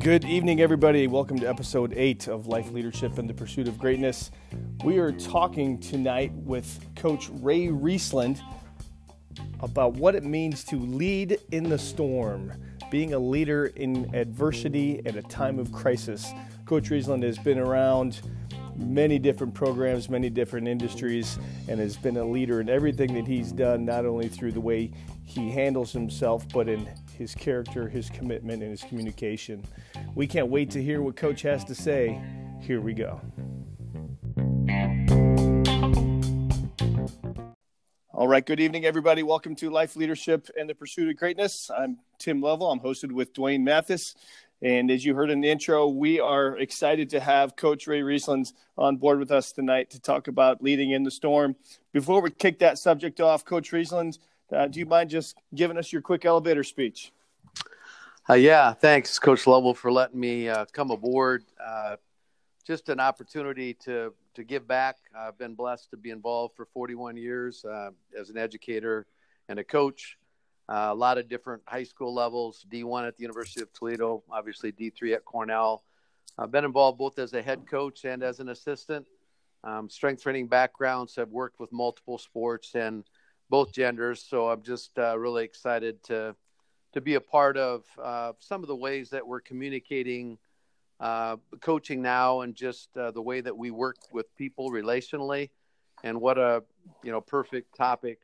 Good evening, everybody. Welcome to episode eight of Life Leadership and the Pursuit of Greatness. We are talking tonight with Coach Ray Riesland about what it means to lead in the storm, being a leader in adversity at a time of crisis. Coach Riesland has been around many different programs, many different industries, and has been a leader in everything that he's done, not only through the way he handles himself, but in his character, his commitment, and his communication. We can't wait to hear what Coach has to say. Here we go. All right, good evening, everybody. Welcome to Life Leadership and the Pursuit of Greatness. I'm Tim Lovell. I'm hosted with Dwayne Mathis. And as you heard in the intro, we are excited to have Coach Ray Riesland on board with us tonight to talk about leading in the storm. Before we kick that subject off, Coach Riesland, uh, do you mind just giving us your quick elevator speech? Uh, yeah, thanks, Coach Lovell, for letting me uh, come aboard. Uh, just an opportunity to to give back. I've been blessed to be involved for 41 years uh, as an educator and a coach. Uh, a lot of different high school levels, D1 at the University of Toledo, obviously D3 at Cornell. I've been involved both as a head coach and as an assistant. Um, strength training backgrounds. I've worked with multiple sports and both genders. So I'm just uh, really excited to to be a part of uh, some of the ways that we're communicating uh, coaching now and just uh, the way that we work with people relationally. And what a you know perfect topic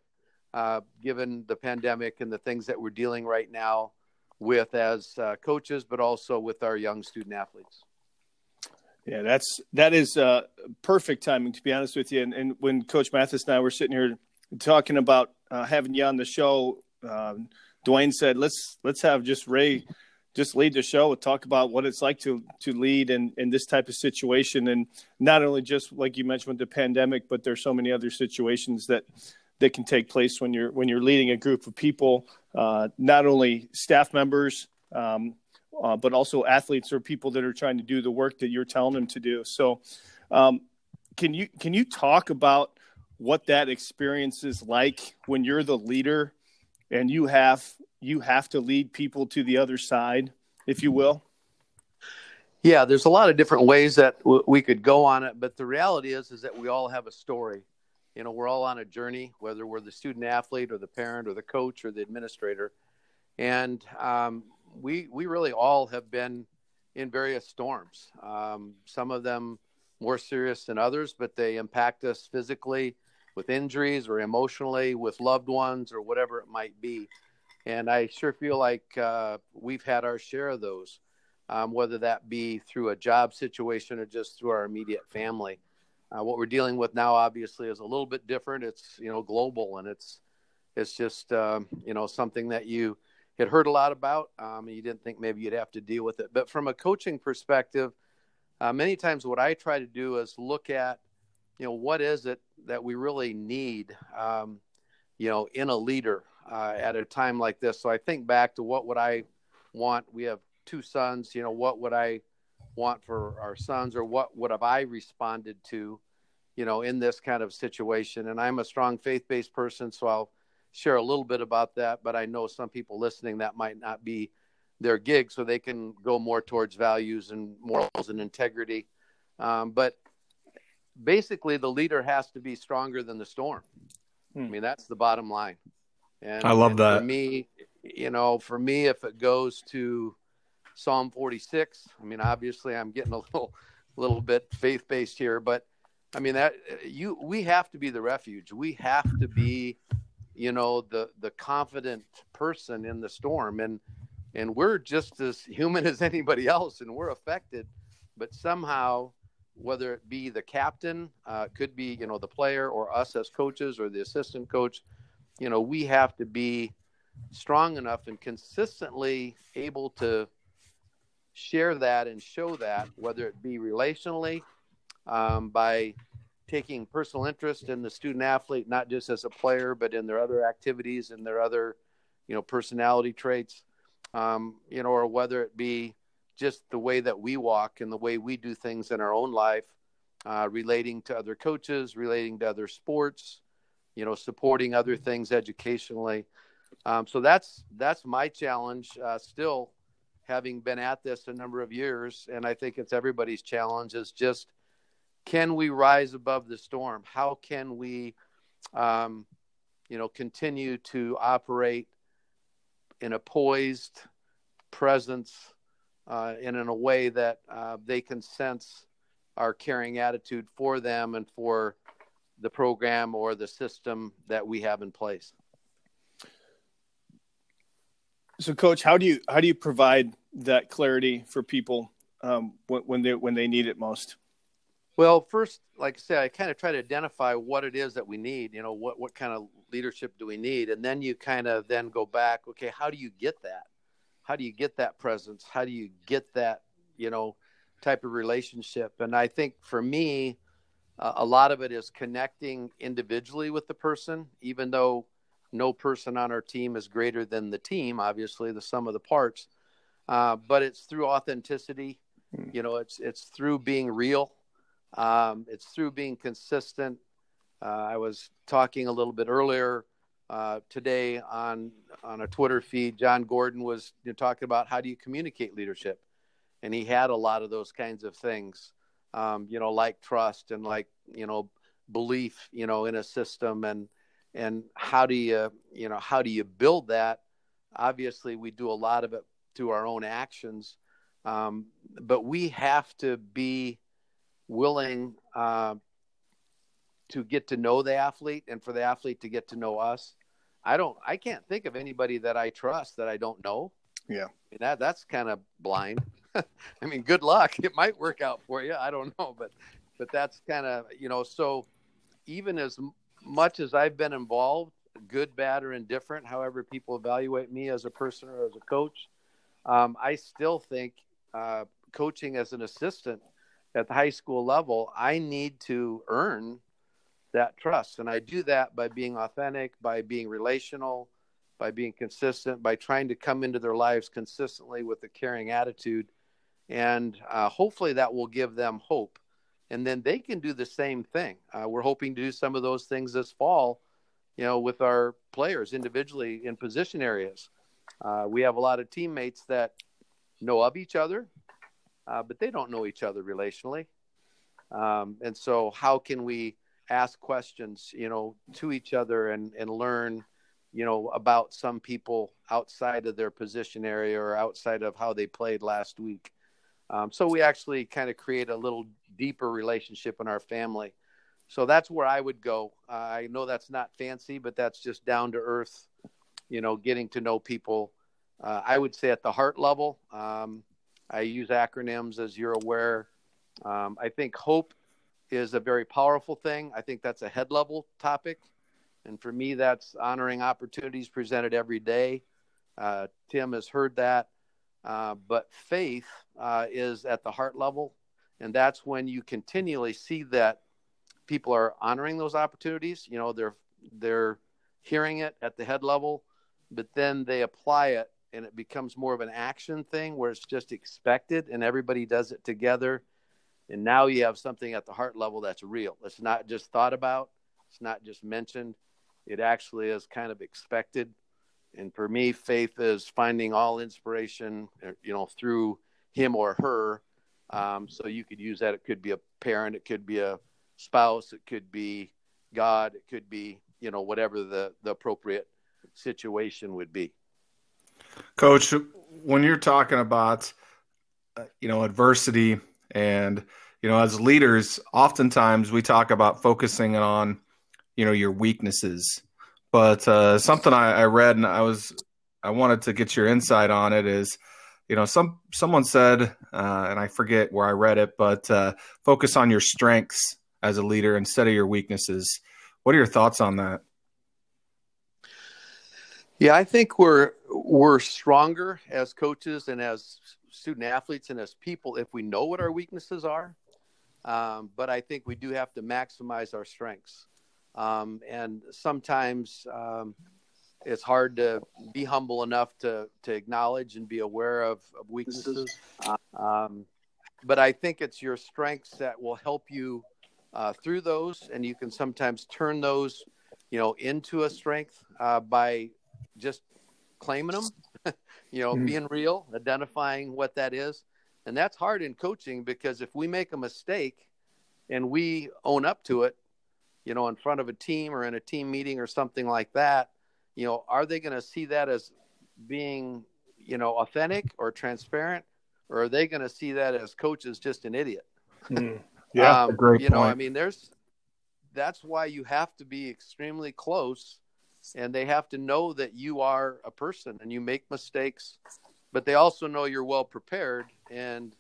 uh, given the pandemic and the things that we're dealing right now with as uh, coaches, but also with our young student athletes. Yeah, that's that is perfect timing to be honest with you. And, and, when Coach Mathis and I were sitting here talking about uh, having you on the show, um, Dwayne said, "Let's let's have just Ray." just lead the show and talk about what it's like to to lead in in this type of situation and not only just like you mentioned with the pandemic but there's so many other situations that that can take place when you're when you're leading a group of people uh, not only staff members um, uh, but also athletes or people that are trying to do the work that you're telling them to do so um, can you can you talk about what that experience is like when you're the leader and you have you have to lead people to the other side, if you will? Yeah, there's a lot of different ways that w- we could go on it, but the reality is is that we all have a story. You know, we're all on a journey, whether we're the student athlete or the parent or the coach or the administrator, and um, we we really all have been in various storms. Um, some of them more serious than others, but they impact us physically with injuries or emotionally with loved ones or whatever it might be and I sure feel like uh, we've had our share of those, um, whether that be through a job situation or just through our immediate family. Uh, what we're dealing with now, obviously, is a little bit different. It's you know global, and it's it's just um, you know something that you had heard a lot about, um, and you didn't think maybe you'd have to deal with it. But from a coaching perspective, uh, many times what I try to do is look at you know what is it that we really need, um, you know, in a leader uh, at a time like this. So I think back to what would I want? We have two sons. You know, what would I want for our sons, or what would have I responded to? You know, in this kind of situation. And I'm a strong faith-based person, so I'll share a little bit about that. But I know some people listening that might not be their gig, so they can go more towards values and morals and integrity. Um, but basically, the leader has to be stronger than the storm. Hmm. I mean, that's the bottom line. And I love and that. For me, you know, for me, if it goes to Psalm 46, I mean, obviously, I'm getting a little, little bit faith based here, but I mean that you, we have to be the refuge. We have to be, you know, the the confident person in the storm, and and we're just as human as anybody else, and we're affected, but somehow whether it be the captain, uh, could be you know the player or us as coaches or the assistant coach, you know, we have to be strong enough and consistently able to share that and show that, whether it be relationally um, by taking personal interest in the student athlete, not just as a player, but in their other activities and their other, you know, personality traits, um, you know, or whether it be just the way that we walk and the way we do things in our own life, uh, relating to other coaches, relating to other sports, you know, supporting other things educationally. Um, so that's that's my challenge. Uh, still, having been at this a number of years, and I think it's everybody's challenge is just can we rise above the storm? How can we, um, you know, continue to operate in a poised presence and in a way that uh, they can sense our caring attitude for them and for the program or the system that we have in place. So, Coach, how do you how do you provide that clarity for people um, when, when they when they need it most? Well, first, like I said, I kind of try to identify what it is that we need. You know, what what kind of leadership do we need, and then you kind of then go back. Okay, how do you get that? How do you get that presence? How do you get that? You know, type of relationship. And I think for me, uh, a lot of it is connecting individually with the person, even though no person on our team is greater than the team. Obviously, the sum of the parts. Uh, but it's through authenticity. Hmm. You know, it's it's through being real um, it's through being consistent. Uh, I was talking a little bit earlier uh, today on on a Twitter feed. Jon Gordon was you know, talking about how do you communicate leadership, and he had a lot of those kinds of things. Um, you know, like trust and like you know belief. You know, in a system and and how do you you know how do you build that? Obviously, we do a lot of it through our own actions, um, but we have to be willing uh, to get to know the athlete and for the athlete to get to know us. I don't. I can't think of anybody that I trust that I don't know. Yeah, that that's kind of blind. I mean, good luck. It might work out for you. I don't know, but but that's kind of you know. So even as much as I've been involved, good, bad, or indifferent, however people evaluate me as a person or as a coach, um, I still think uh, coaching as an assistant at the high school level, I need to earn that trust. And I do that by being authentic, by being relational, by being consistent, by trying to come into their lives consistently with a caring attitude. And uh, hopefully that will give them hope. And then they can do the same thing. Uh, we're hoping to do some of those things this fall, you know, with our players individually in position areas. Uh, we have a lot of teammates that know of each other, uh, but they don't know each other relationally. Um, and so, how can we ask questions, you know, to each other and and learn, you know, about some people outside of their position area or outside of how they played last week? Um, so we actually kind of create a little deeper relationship in our family. So that's where I would go. Uh, I know that's not fancy, but that's just down to earth, you know, getting to know people. Uh, I would say at the heart level. Um, I use acronyms, as you're aware. Um, I think hope is a very powerful thing. I think that's a head level topic. And for me, that's honoring opportunities presented every day. Uh, Tim has heard that. Uh, but faith uh, is at the heart level. And that's when you continually see that people are honoring those opportunities. You know, they're, they're hearing it at the head level, but then they apply it and it becomes more of an action thing where it's just expected and everybody does it together. And now you have something at the heart level that's real. It's not just thought about, it's not just mentioned, it actually is kind of expected. And for me, faith is finding all inspiration, uh, you know, through him or her. Um, so you could use that. It could be a parent, it could be a spouse, it could be God, it could be, you know, whatever the, the appropriate situation would be. Coach, when you're talking about uh, you know adversity and you know as leaders, oftentimes we talk about focusing on you know your weaknesses. But uh, something I, I read and I was I wanted to get your insight on it is you know some someone said uh, and i forget where i read it but uh, focus on your strengths as a leader instead of your weaknesses what are your thoughts on that yeah, I think we're we're stronger as coaches and as student athletes and as people if we know what our weaknesses are. Um, but I think we do have to maximize our strengths. Um, and sometimes um, it's hard to be humble enough to to acknowledge and be aware of, of weaknesses. Um, but I think it's your strengths that will help you uh, through those, and you can sometimes turn those, you know, into a strength uh, by just claiming them, you know, mm-hmm. being real, identifying what that is. And that's hard in coaching because if we make a mistake and we own up to it, you know, in front of a team or in a team meeting or something like that, you know, are they going to see that as being, you know, authentic or transparent, or are they going to see that as coach is just an idiot? Mm. Yeah, um, great. You know, I mean, there's that's why you have to be extremely close, and they have to know that you are a person and you make mistakes, but they also know you're well prepared and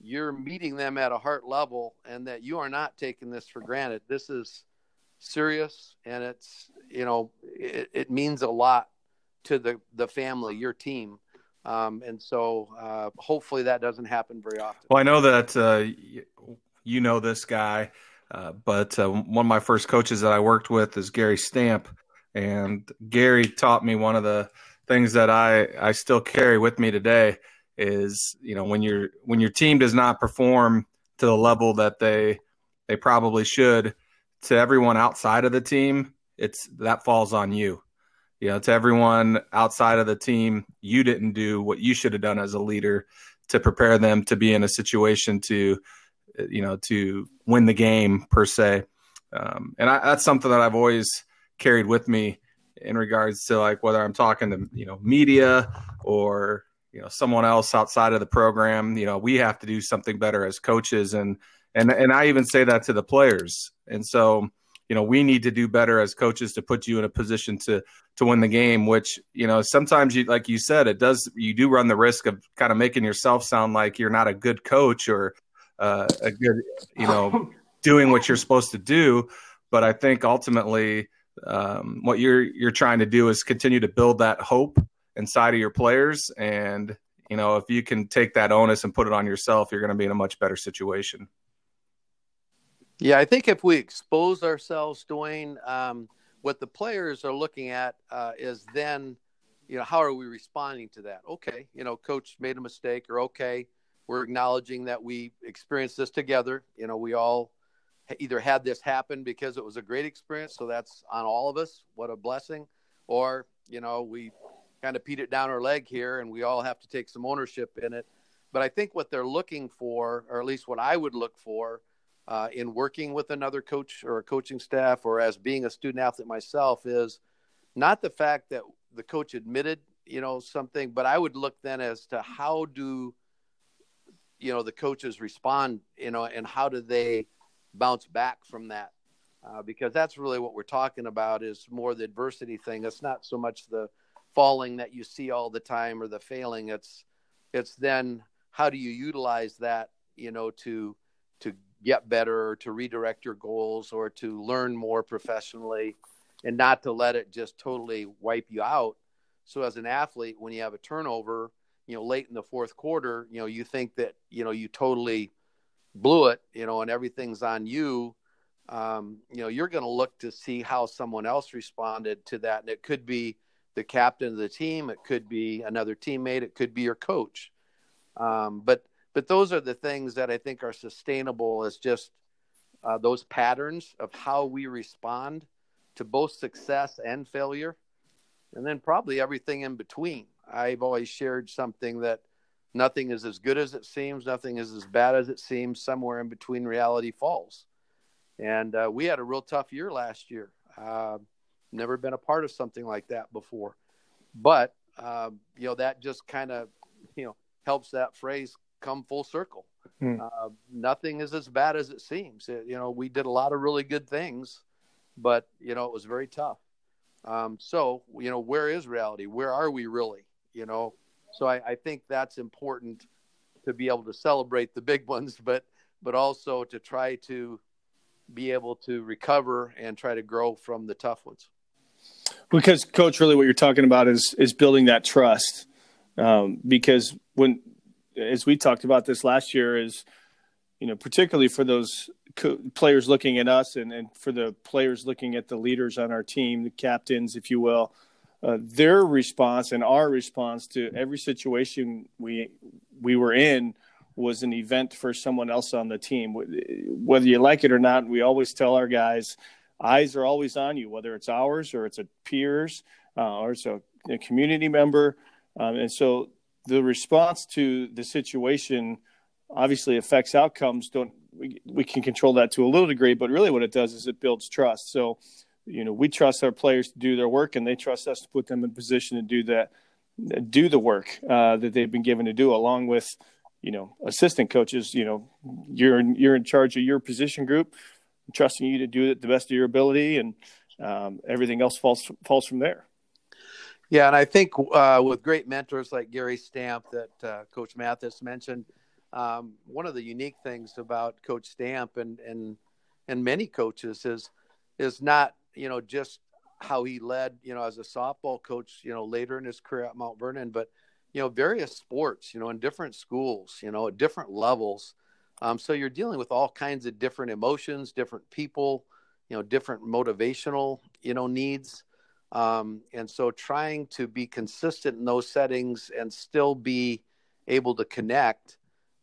you're meeting them at a heart level, and that you are not taking this for granted. This is serious and it's you know it, it means a lot to the the family your team. Um, and so uh, hopefully that doesn't happen very often. Well i know that uh, you know this guy uh, but uh, one of my first coaches that i worked with is gary stamp and gary taught me one of the things that i i still carry with me today is you know when your when your team does not perform to the level that they they probably should to everyone outside of the team, it's that falls on you. You know, to everyone outside of the team, you didn't do what you should have done as a leader to prepare them to be in a situation to, you know, to win the game per se. Um, and I, that's something that I've always carried with me in regards to like whether I'm talking to you know media or you know someone else outside of the program. You know, we have to do something better as coaches and and and I even say that to the players. And so, you know, we need to do better as coaches to put you in a position to to win the game. Which you know, sometimes you like you said, it does. You do run the risk of kind of making yourself sound like you're not a good coach or uh, a good, you know, doing what you're supposed to do. But I think ultimately, um, what you're you're trying to do is continue to build that hope inside of your players and you know if you can take that onus and put it on yourself you're going to be in a much better situation yeah, I think if we expose ourselves, Dwayne, um, what the players are looking at uh, is then, you know, how are we responding to that? Okay, you know, coach made a mistake, or okay, we're acknowledging that we experienced this together. You know, we all either had this happen because it was a great experience, so that's on all of us. What a blessing! Or you know, we kind of peed it down our leg here, and we all have to take some ownership in it. But I think what they're looking for, or at least what I would look for, uh, in working with another coach or a coaching staff or as being a student athlete myself is not the fact that the coach admitted you know something but i would look then as to how do you know the coaches respond you know and how do they bounce back from that uh, because that's really what we're talking about is more the adversity thing it's not so much the falling that you see all the time or the failing it's it's then how do you utilize that you know to to get better or to redirect your goals or to learn more professionally and not to let it just totally wipe you out. So as an athlete, when you have a turnover, you know, late in the fourth quarter, you know, you think that, you know, you totally blew it, you know, and everything's on you. Um, you know, you're going to look to see how someone else responded to that. And it could be the captain of the team. It could be another teammate. It could be your coach. Um, but but those are the things that I think are sustainable as just uh, those patterns of how we respond to both success and failure, and then probably everything in between. I've always shared something that nothing is as good as it seems, nothing is as bad as it seems. Somewhere in between, reality falls. And uh, we had a real tough year last year. Uh, never been a part of something like that before, but um, you know that just kind of you know helps that phrase come full circle. Hmm. Uh, nothing is as bad as it seems. It, you know, we did a lot of really good things, but you know, it was very tough. Um, so, you know, where is reality? Where are we really? You know, so I, I think that's important to be able to celebrate the big ones, but but also to try to be able to recover and try to grow from the tough ones. Because, coach, really, what you're talking about is is building that trust. Um, because when as we talked about this last year, is you know particularly for those co- players looking at us and, and for the players looking at the leaders on our team, the captains, if you will, uh, their response and our response to every situation we we were in was an event for someone else on the team. Whether you like it or not, we always tell our guys, eyes are always on you, whether it's ours or it's a peers uh, or it's a a community member, um, and so the response to the situation obviously affects outcomes. Don't we, we can control that to a little degree, but really what it does is it builds trust. So, you know, we trust our players to do their work, and they trust us to put them in position to do that, do the work uh, that they've been given to do, along with, you know, assistant coaches. You know, you're you're in charge of your position group, trusting you to do it the best of your ability, and um, everything else falls falls from there. Yeah, and I think uh, with great mentors like Gary Stamp that uh, Coach Mathis mentioned, um, one of the unique things about Coach Stamp and and and many coaches is is not you know just how he led you know as a softball coach you know later in his career at Mount Vernon, but you know various sports you know in different schools you know at different levels. Um, so you're dealing with all kinds of different emotions, different people, you know, different motivational you know needs. Um, and so trying to be consistent in those settings and still be able to connect,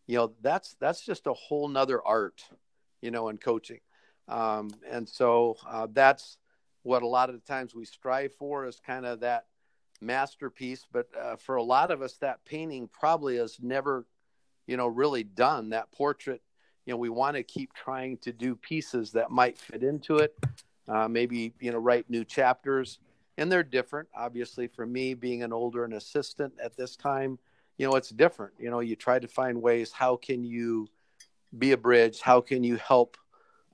you know, that's that's just a whole nother art, you know, in coaching. Um, and so uh, that's what a lot of the times we strive for is kind of that masterpiece. But uh, for a lot of us, that painting probably is never, you know, really done. That portrait, you know, we want to keep trying to do pieces that might fit into it. Uh, maybe you know, write new chapters and they're different. Obviously, for me, being an older and assistant at this time, you know, it's different. You know, you try to find ways. How can you be a bridge? How can you help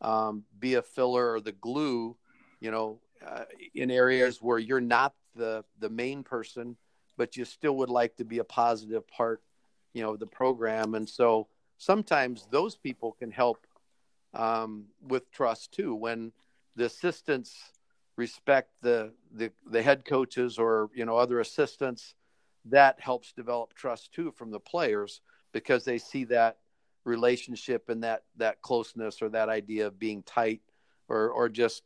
um, be a filler or the glue? You know, uh, in areas where you're not the the main person, but you still would like to be a positive part, you know, of the program. And so sometimes those people can help um, with trust too. When the assistants respect the, the the head coaches or you know other assistants that helps develop trust too from the players because they see that relationship and that that closeness or that idea of being tight or or just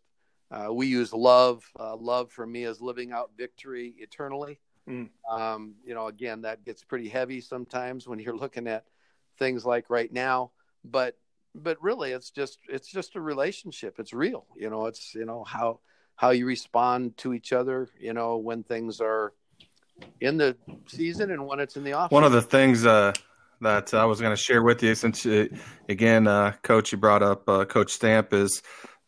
uh, we use love uh, love for me is living out victory eternally mm. um, you know again that gets pretty heavy sometimes when you're looking at things like right now but but really it's just it's just a relationship it's real you know it's you know how how you respond to each other, you know, when things are in the season and when it's in the off. One of the things uh, that I was going to share with you, since uh, again, uh, Coach, you brought up uh, Coach Stamp, is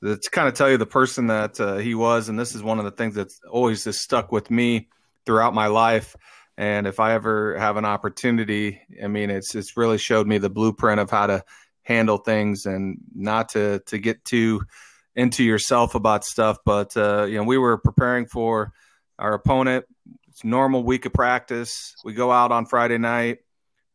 to kind of tell you the person that uh, he was, and this is one of the things that's always just stuck with me throughout my life. And if I ever have an opportunity, I mean, it's it's really showed me the blueprint of how to handle things and not to to get too into yourself about stuff. But uh, you know, we were preparing for our opponent. It's normal week of practice. We go out on Friday night,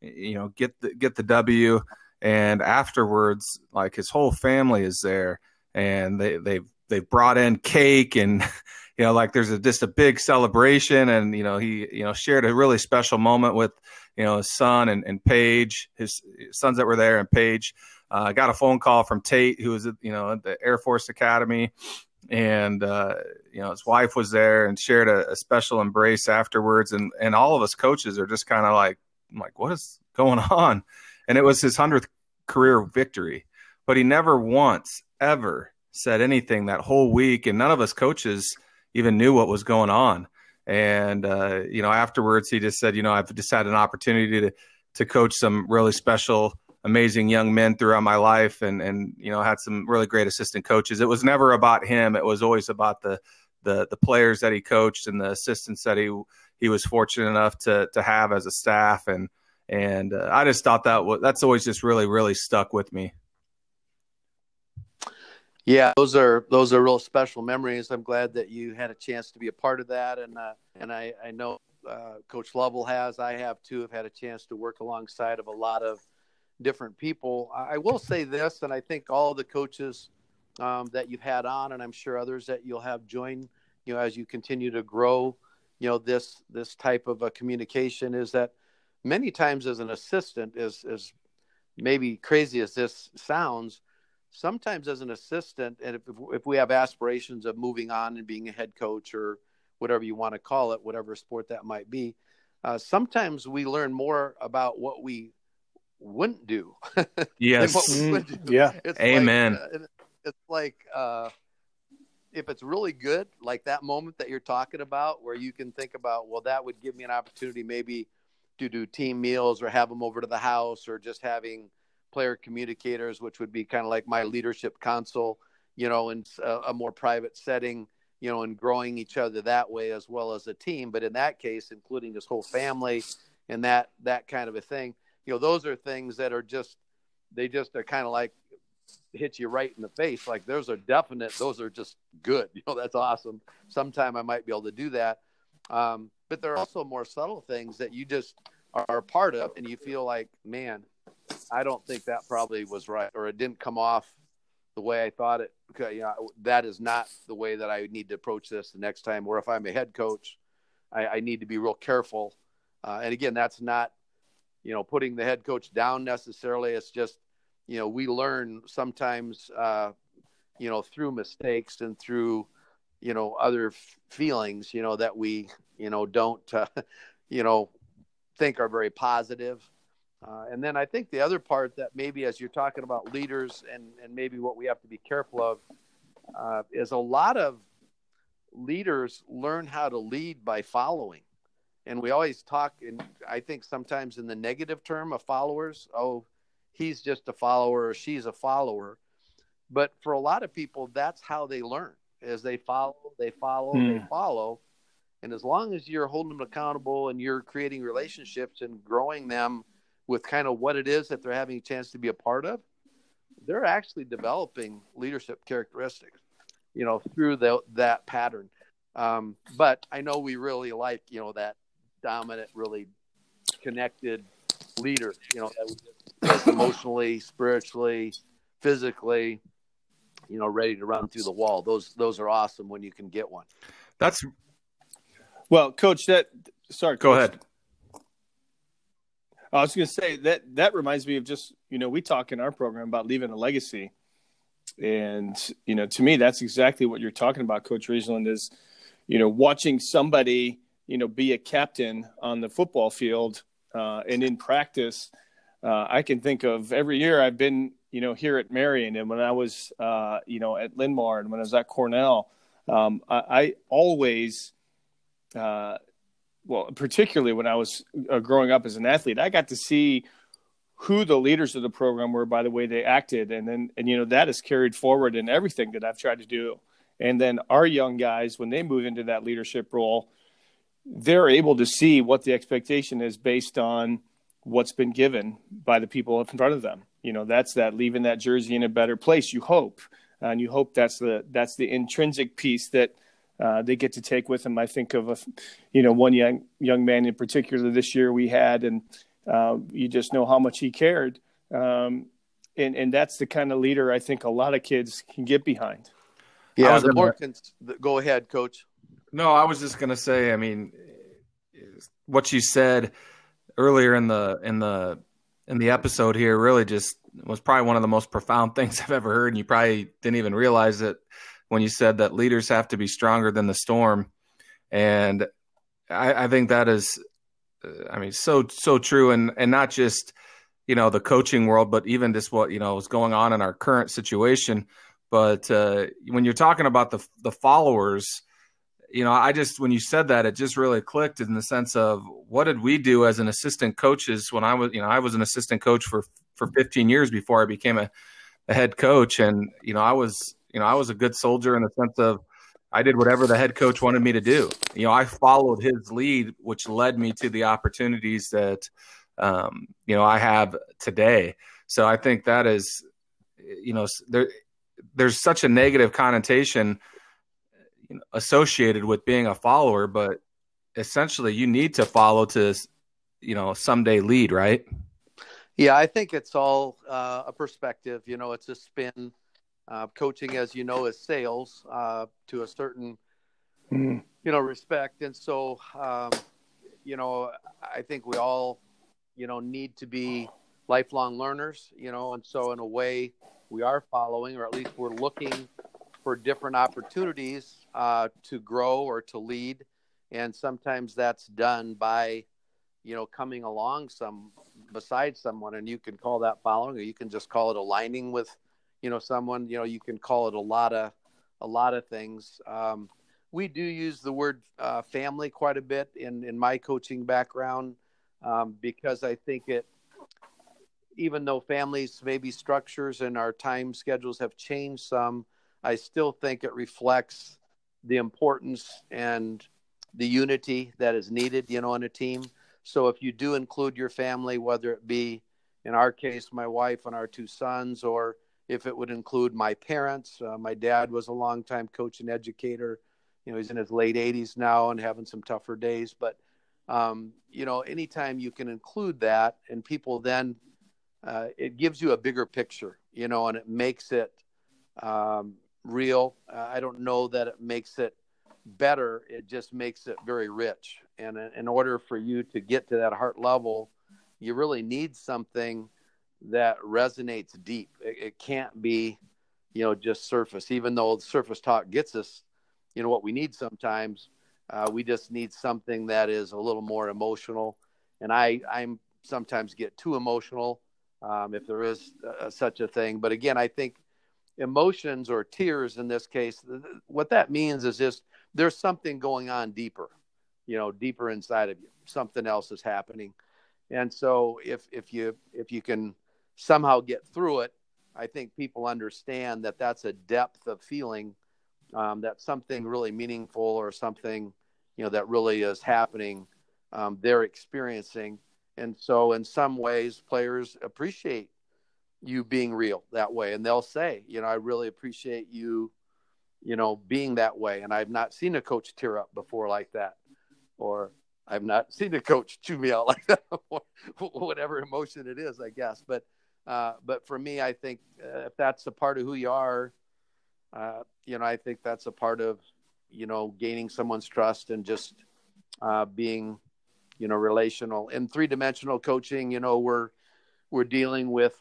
you know, get the get the W, and afterwards, like his whole family is there, and they they they brought in cake and. You know, like there's a, just a big celebration, and you know he, you know, shared a really special moment with, you know, his son and, and Paige, his sons that were there, and Paige, uh, got a phone call from Tate, who was at, you know at the Air Force Academy, and uh, you know his wife was there and shared a, a, special embrace afterwards, and and all of us coaches are just kind of like, I'm like, what is going on? And it was his hundredth career victory, but he never once ever said anything that whole week, and none of us coaches even knew what was going on. And uh, you know, afterwards, he just said, you know, I've just had an opportunity to to coach some really special amazing young men throughout my life and and you know had some really great assistant coaches it was never about him it was always about the the the players that he coached and the assistants that he he was fortunate enough to to have as a staff and and uh, I just thought that was, that's always just really really stuck with me. Yeah, those are those are real special memories. I'm glad that you had a chance to be a part of that, and uh, and I I know uh, Coach Lovell has. I have too. Have had a chance to work alongside of a lot of different people. I will say this, and I think all the coaches um, that you've had on, and I'm sure others that you'll have join, you know, as you continue to grow, you know, this this type of a communication is that many times as an assistant, is as maybe crazy as this sounds, sometimes as an assistant, and if if we have aspirations of moving on and being a head coach or whatever you want to call it, whatever sport that might be. Uh, sometimes we learn more about what we wouldn't do. yes. Mm, do. Yeah. It's Amen. Like, uh, it's like uh, if it's really good, like that moment that you're talking about, where you can think about, well, that would give me an opportunity maybe to do team meals or have them over to the house or just having player communicators, which would be kind of like my leadership council, you know, in a, a more private setting, you know, and growing each other that way as well as a team. But in that case, including his whole family and that that kind of a thing, you know, those are things that are just they just are kind of like hit you right in the face. Like those are definite. Those are just good. You know, that's awesome. Sometime I might be able to do that. Um, but there are also more subtle things that you just are a part of, and you feel like, man, I don't think that probably was right, or it didn't come off the way I thought it. Okay, you know, that is not the way that I need to approach this the next time. Or if I'm a head coach, I, I need to be real careful. Uh, and again, that's not, you know, putting the head coach down necessarily. It's just, you know, we learn sometimes, uh, you know, through mistakes and through, you know, other f- feelings, you know, that we, you know, don't, uh, you know, think are very positive. Uh, and then I think the other part that maybe as you're talking about leaders and, and maybe what we have to be careful of uh, is a lot of leaders learn how to lead by following. And we always talk, and I think sometimes in the negative term of followers, oh, he's just a follower or she's a follower. But for a lot of people, that's how they learn as they follow, they follow, they hmm. follow. And as long as you're holding them accountable and you're creating relationships and growing them with kind of what it is that they're having a chance to be a part of, they're actually developing leadership characteristics, you know, through the, that pattern. Um, but I know we really like, you know, that dominant, really connected leader, you know, that emotionally, spiritually, physically, you know, ready to run through the wall. Those those are awesome when you can get one. That's well, coach, that sorry. Go ahead. I was going to say that that reminds me of just you know we talk in our program about leaving a legacy, and you know to me that's exactly what you're talking about, Coach Riesland. Is you know watching somebody you know be a captain on the football field uh, and in practice. Uh, I can think of every year I've been you know here at Marion and when I was uh, you know at Linn-Mar and when I was at Cornell, um, I, I always uh, well, particularly when I was uh, growing up as an athlete, I got to see who the leaders of the program were by the way they acted, and then and you know that is carried forward in everything that I've tried to do. And then our young guys, when they move into that leadership role, they're able to see what the expectation is based on what's been given by the people up in front of them. You know, that's that leaving that jersey in a better place. You hope, and you hope that's the that's the intrinsic piece that uh, they get to take with them. I think of a, you know, one young young man in particular this year we had, and uh, you just know how much he cared. Um, and and that's the kind of leader I think a lot of kids can get behind. Yeah, the more can, go ahead, coach. No, I was just going to say. I mean, what you said earlier in the in the in the episode here really just was probably one of the most profound things I've ever heard, and you probably didn't even realize it when you said that leaders have to be stronger than the storm, and I, I think that is, I mean, so so true, and and not just you know the coaching world, but even just what you know is going on in our current situation. But uh, when you're talking about the the followers, you know, I just when you said that, it just really clicked in the sense of what did we do as an assistant coaches when I was, you know, I was an assistant coach for for 15 years before I became a, a head coach, and you know, I was you know, I was a good soldier in the sense of I did whatever the head coach wanted me to do. You know, I followed his lead, which led me to the opportunities that um, you know I have today. So I think that is, you know, there there's such a negative connotation you know, associated with being a follower, but essentially you need to follow to, you know, someday lead, right? Yeah, I think it's all uh, a perspective. You know, it's a spin uh, coaching, as you know, is sales uh, to a certain, mm. you know, respect. And so, um, you know, I think we all, you know, need to be lifelong learners, you know, and so in a way we are following, or at least we're looking for different opportunities uh, to grow or to lead. And sometimes that's done by, you know, coming along some beside someone, and you can call that following, or you can just call it aligning with – you know someone you know you can call it a lot of a lot of things. Um, we do use the word uh, family quite a bit in, in my coaching background um, because I think it, even though families maybe structures and our time schedules have changed some, I still think it reflects the importance and the unity that is needed, you know, on a team. So if you do include your family, whether it be in our case, my wife and our two sons, or if it would include my parents, uh, my dad was a longtime coach and educator. You know, he's in his late 80s now and having some tougher days. But, um, you know, anytime you can include that and people then, uh, it gives you a bigger picture, you know, and it makes it um, real. Uh, I don't know that it makes it better. It just makes it very rich. And in order for you to get to that heart level, you really need something that resonates deep. It, it can't be, you know, just surface. Even though surface talk gets us, you know, what we need sometimes. Uh, we just need something that is a little more emotional. And I, I'm sometimes get too emotional um, if there is uh, such a thing. But again, I think emotions or tears in this case, what that means is just there's something going on deeper, you know, deeper inside of you. Something else is happening. And so if if you if you can somehow get through it, I think people understand that that's a depth of feeling um, that something really meaningful or something you know that really is happening um, they're experiencing. And so in some ways players appreciate you being real that way. And they'll say you know i really appreciate you you know being that way. And i've not seen a coach tear up before like that. Or i've not seen a coach chew me out like that whatever emotion it is i guess. But uh, but for me i think uh, if that's a part of who you are uh, you know i think that's a part of you know gaining someone's trust and just uh, being you know relational in three dimensional coaching you know we're we're dealing with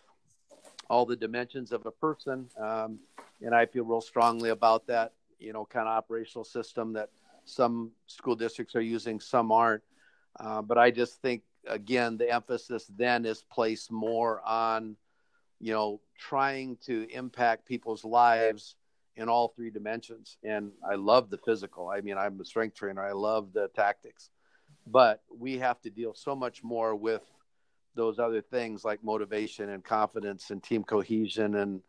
all the dimensions of a person. Um, and I feel real strongly about that, you know, kind of operational system that some school districts are using, some aren't. Uh, but I just think, again, the emphasis then is placed more on, you know, trying to impact people's lives in all three dimensions. And I love the physical. I mean, I'm a strength trainer, I love the tactics. But we have to deal so much more with those other things like motivation and confidence and team cohesion and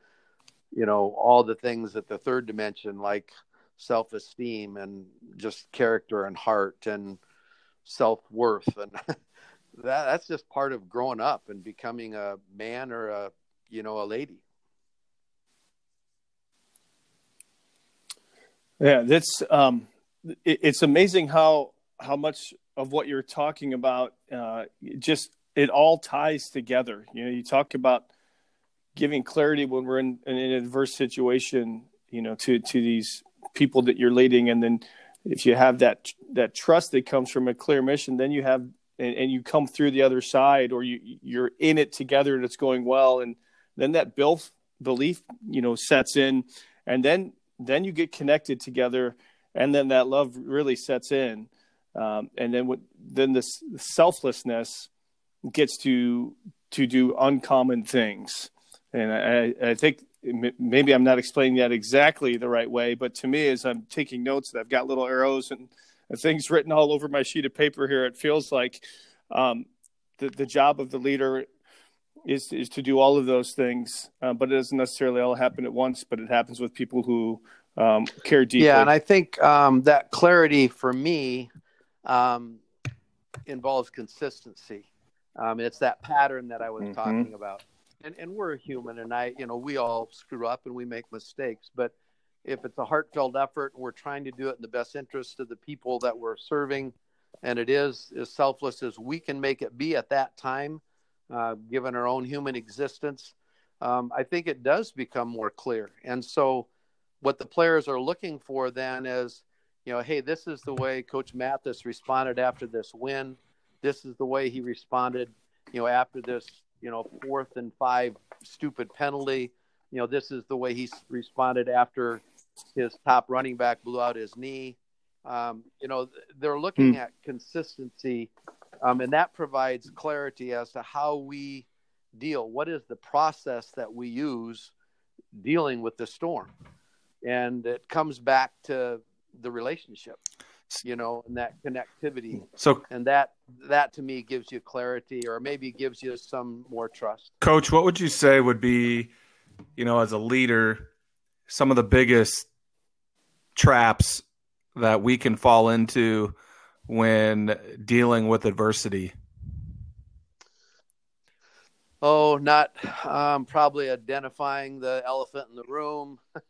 you know all the things at the third dimension like self-esteem and just character and heart and self-worth and that that's just part of growing up and becoming a man or a you know a lady yeah that's um it, it's amazing how how much of what you're talking about uh, just it all ties together. You know, you talk about giving clarity when we're in, in an adverse situation, you know, to to these people that you're leading, and then if you have that that trust that comes from a clear mission, then you have and, and you come through the other side, or you you're in it together and it's going well, and then that belief belief you know sets in, and then then you get connected together, and then that love really sets in, um, and then what then this selflessness gets to to do uncommon things, and I, I think maybe I'm not explaining that exactly the right way, but to me, as I'm taking notes, I've got little arrows and, and things written all over my sheet of paper here. It feels like um, the the job of the leader is is to do all of those things, uh, but it doesn't necessarily all happen at once. But it happens with people who um, care deeply. Yeah, and I think um, that clarity for me um, involves consistency. Um, it's that pattern that I was mm-hmm. talking about. And, and we're human, and I, you know, we all screw up and we make mistakes. But if it's a heartfelt effort we're trying to do it in the best interest of the people that we're serving, and it is as selfless as we can make it be at that time, uh, given our own human existence, um, I think it does become more clear. And so, what the players are looking for then is, you know, hey, this is the way Coach Mathis responded after this win this is the way he responded, you know, after this, you know, fourth and five stupid penalty. You know, this is the way he responded after his top running back blew out his knee. Um, you know, they're looking hmm. at consistency, um, and that provides clarity as to how we deal. What is the process that we use dealing with the storm? and it comes back to the relationship you know and that connectivity so and that that to me gives you clarity or maybe gives you some more trust coach what would you say would be you know as a leader some of the biggest traps that we can fall into when dealing with adversity oh not um, probably identifying the elephant in the room uh,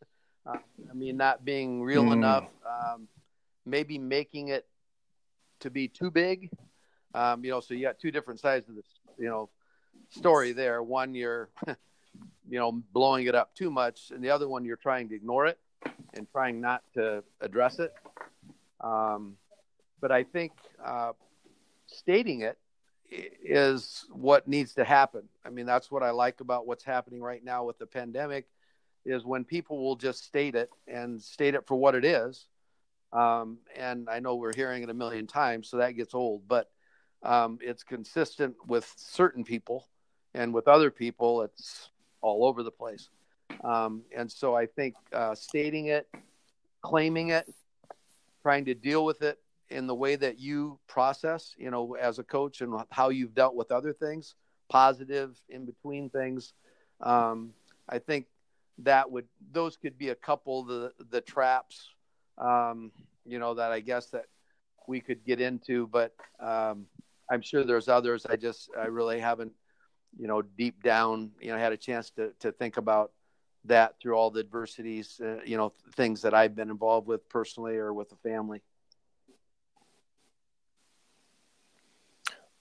i mean not being real mm. enough um, maybe making it to be too big. Um, you know, so you got two different sides of this, you know, story there. One, you're, you know, blowing it up too much, and the other one, you're trying to ignore it and trying not to address it. Um, but I think uh, stating it is what needs to happen. I mean, that's what I like about what's happening right now with the pandemic is when people will just state it and state it for what it is um, and I know we're hearing it a million times, so that gets old. But um, it's consistent with certain people, and with other people, it's all over the place. Um, and so I think uh, stating it, claiming it, trying to deal with it in the way that you process, you know, as a coach, and how you've dealt with other things, positive in between things. Um, I think that would those could be a couple the the traps um, you know, that I guess that we could get into, but um, I'm sure there's others. I just, I really haven't, you know, deep down, you know, had a chance to, to think about that through all the adversities, uh, you know, things that I've been involved with personally or with the family.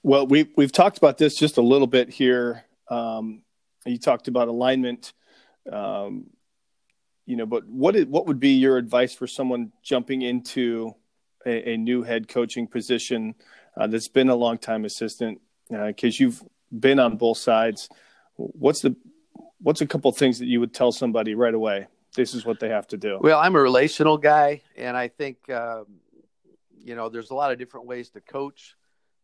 Well, we we've talked about this just a little bit here. Um, you talked about alignment. Um, you know, but what is, what would be your advice for someone jumping into a, a new head coaching position uh, that's been a long time assistant? Because uh, you've been on both sides. What's the what's a couple things that you would tell somebody right away? This is what they have to do. Well, I'm a relational guy, and I think um, you know there's a lot of different ways to coach,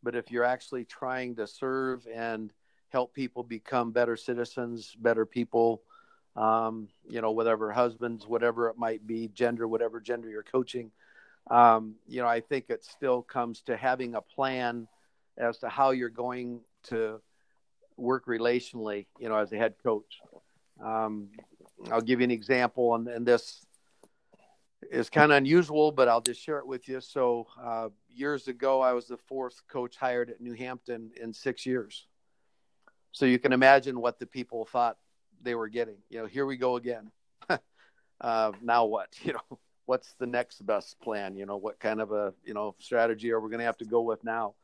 but if you're actually trying to serve and help people become better citizens, better people, um, you know, whatever husbands, whatever it might be, gender, whatever gender you're coaching. Um, you know, I think it still comes to having a plan as to how you're going to work relationally, you know, as a head coach. Um, I'll give you an example, and, and this is kind of unusual, but I'll just share it with you. So, uh, years ago, I was the fourth coach hired at New Hampton in six years. So you can imagine what the people thought they were getting. You know, here we go again. uh, now what? You know, what's the next best plan? You know, what kind of a you know strategy are we going to have to go with now?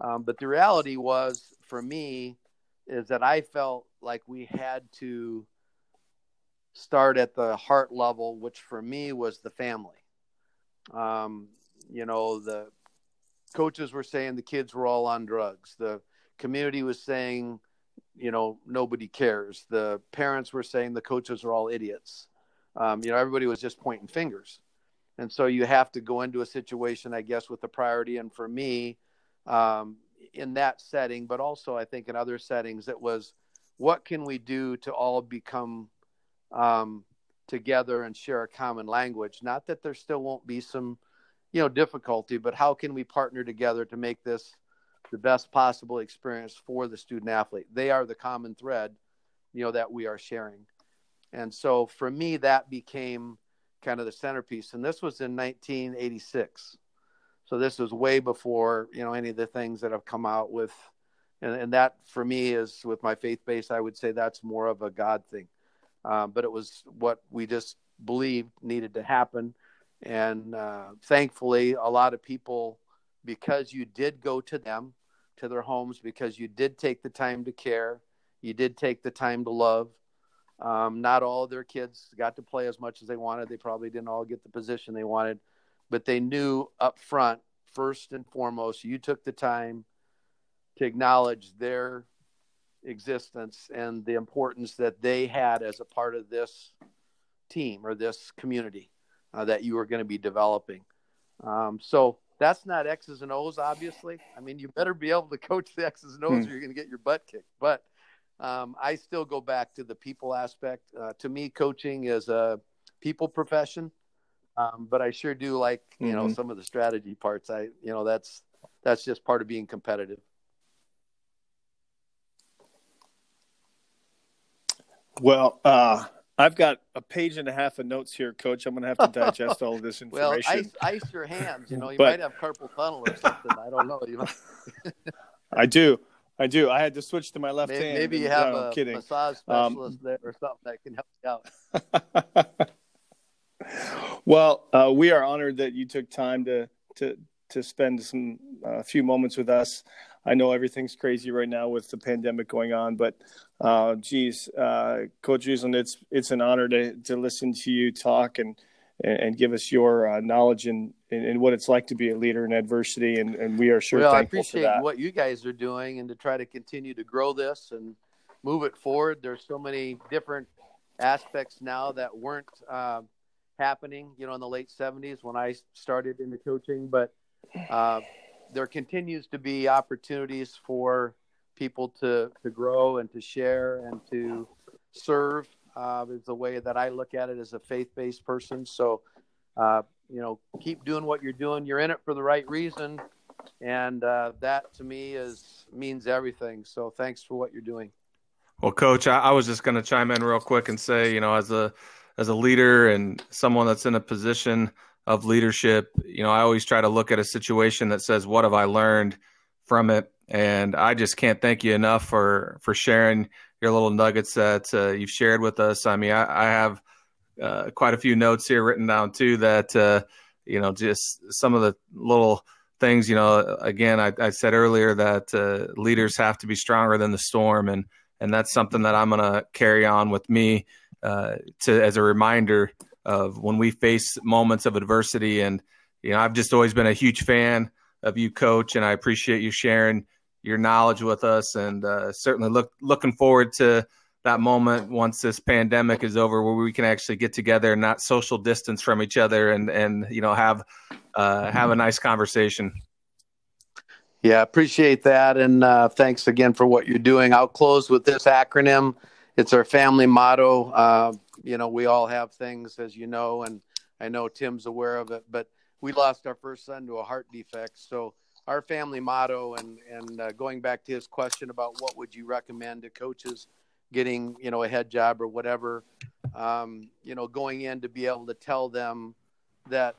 Um, but the reality was for me is that I felt like we had to start at the heart level, which for me was the family. Um, you know, the coaches were saying the kids were all on drugs. The community was saying you know nobody cares the parents were saying the coaches are all idiots um, you know everybody was just pointing fingers and so you have to go into a situation i guess with the priority and for me um, in that setting but also i think in other settings it was what can we do to all become um, together and share a common language not that there still won't be some you know difficulty but how can we partner together to make this the best possible experience for the student athlete. They are the common thread, you know, that we are sharing. And so for me, that became kind of the centerpiece. And this was in 1986. So this was way before, you know, any of the things that have come out with, and, and that for me is with my faith base, I would say that's more of a God thing. Um, but it was what we just believed needed to happen. And uh, thankfully, a lot of people because you did go to them, to their homes, because you did take the time to care, you did take the time to love. Um, not all their kids got to play as much as they wanted. They probably didn't all get the position they wanted, but they knew up front, first and foremost, you took the time to acknowledge their existence and the importance that they had as a part of this team or this community uh, that you were going to be developing. Um, so that's not X's and O's, obviously. I mean, you better be able to coach the X's and O's hmm. or you're going to get your butt kicked. But um, I still go back to the people aspect. Uh, to me, coaching is a people profession, um, but I sure do like you mm-hmm. know some of the strategy parts. I you know that's that's just part of being competitive. Well, uh, I've got a page and a half of notes here, Coach. I'm going to have to digest all of this information. well, ice, ice your hands. You know, you but, might have carpal tunnel or something. I don't know. You know. I do. I do. I had to switch to my left maybe, hand. Maybe you have no, a kidding. massage um, specialist um, there or something that can help you out. well, uh, we are honored that you took time to to to spend some a uh, few moments with us. I know everything's crazy right now with the pandemic going on, but uh, geez, uh, Coach Riesland, it's it's an honor to to listen to you talk and and, give us your uh, knowledge and in, what it's like to be a leader in adversity, and, and we are sure well, thankful I appreciate what you guys are doing and to try to continue to grow this and move it forward. There's so many different aspects now that weren't uh, happening, you know, in the late '70s when I started into coaching, but uh, there continues to be opportunities for people to to grow and to share and to serve uh, is the way that I look at it as a faith based person. So, uh, you know, keep doing what you're doing. You're in it for the right reason, and uh, that to me is means everything. So, thanks for what you're doing. Well, Coach, I, I was just going to chime in real quick and say, you know, as a as a leader and someone that's in a position of leadership, you know, I always try to look at a situation that says, what have I learned from it? And I just can't thank you enough for for sharing your little nuggets that uh, you've shared with us. I mean, I, I have uh, quite a few notes here written down too that uh, you know just some of the little things. You know, again, I, I said earlier that uh, leaders have to be stronger than the storm, and and that's something that I'm going to carry on with me uh, to as a reminder of when we face moments of adversity. And, you know, I've just always been a huge fan of you, coach, and I appreciate you sharing your knowledge with us. And uh, certainly look looking forward to that moment once this pandemic is over where we can actually get together and not social distance from each other and and you know have uh, have a nice conversation. Yeah appreciate that. And uh, thanks again for what you're doing. I'll close with this acronym it's our family motto uh, you know, we all have things, as you know, and I know Tim's aware of it. But we lost our first son to a heart defect, so our family motto, and and uh, going back to his question about what would you recommend to coaches getting, you know, a head job or whatever, um, you know, going in to be able to tell them that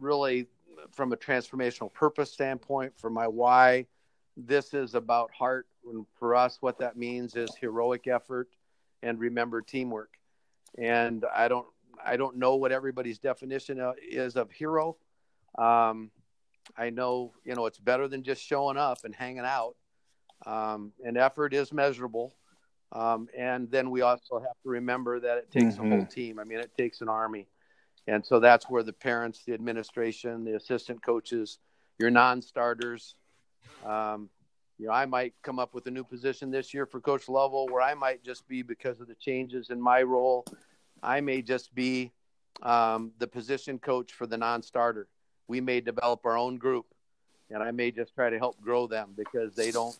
really from a transformational purpose standpoint, for my why, this is about heart. And for us, what that means is heroic effort and remember teamwork and I don't I don't know what everybody's definition is of hero. Um, I know you know it's better than just showing up and hanging out. Um, and effort is measurable. Um, and then we also have to remember that it takes mm-hmm. a whole mm-hmm. team. I mean, it takes an army. And so that's where the parents, the administration, the assistant coaches, your non-starters. Um, you know, I might come up with a new position this year for Coach Lovell where I might just be because of the changes in my role. I may just be um, the position coach for the non-starter. We may develop our own group, and I may just try to help grow them because they don't,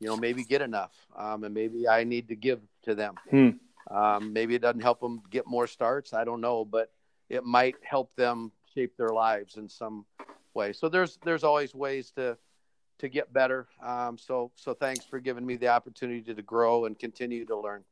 you know, maybe get enough, um, and maybe I need to give to them. Hmm. Um, maybe it doesn't help them get more starts. I don't know, but it might help them shape their lives in some way. So there's there's always ways to to get better. Um, so so thanks for giving me the opportunity to, to grow and continue to learn.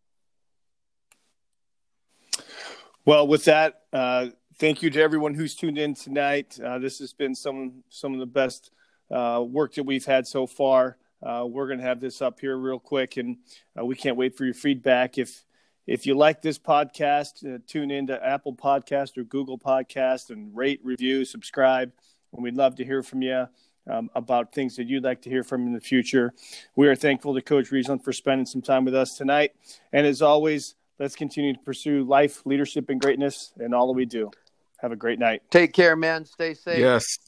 Well, with that, uh, thank you to everyone who's tuned in tonight. Uh, this has been some some of the best uh, work that we've had so far. Uh, we're going to have this up here real quick, and uh, we can't wait for your feedback. If if you like this podcast, uh, tune into Apple Podcast or Google Podcast and rate, review, subscribe. And we'd love to hear from you um, about things that you'd like to hear from in the future. We are thankful to Coach Riesland for spending some time with us tonight. And as always, let's continue to pursue life, leadership, and greatness in all that we do. Have a great night. Take care, man. Stay safe. Yes.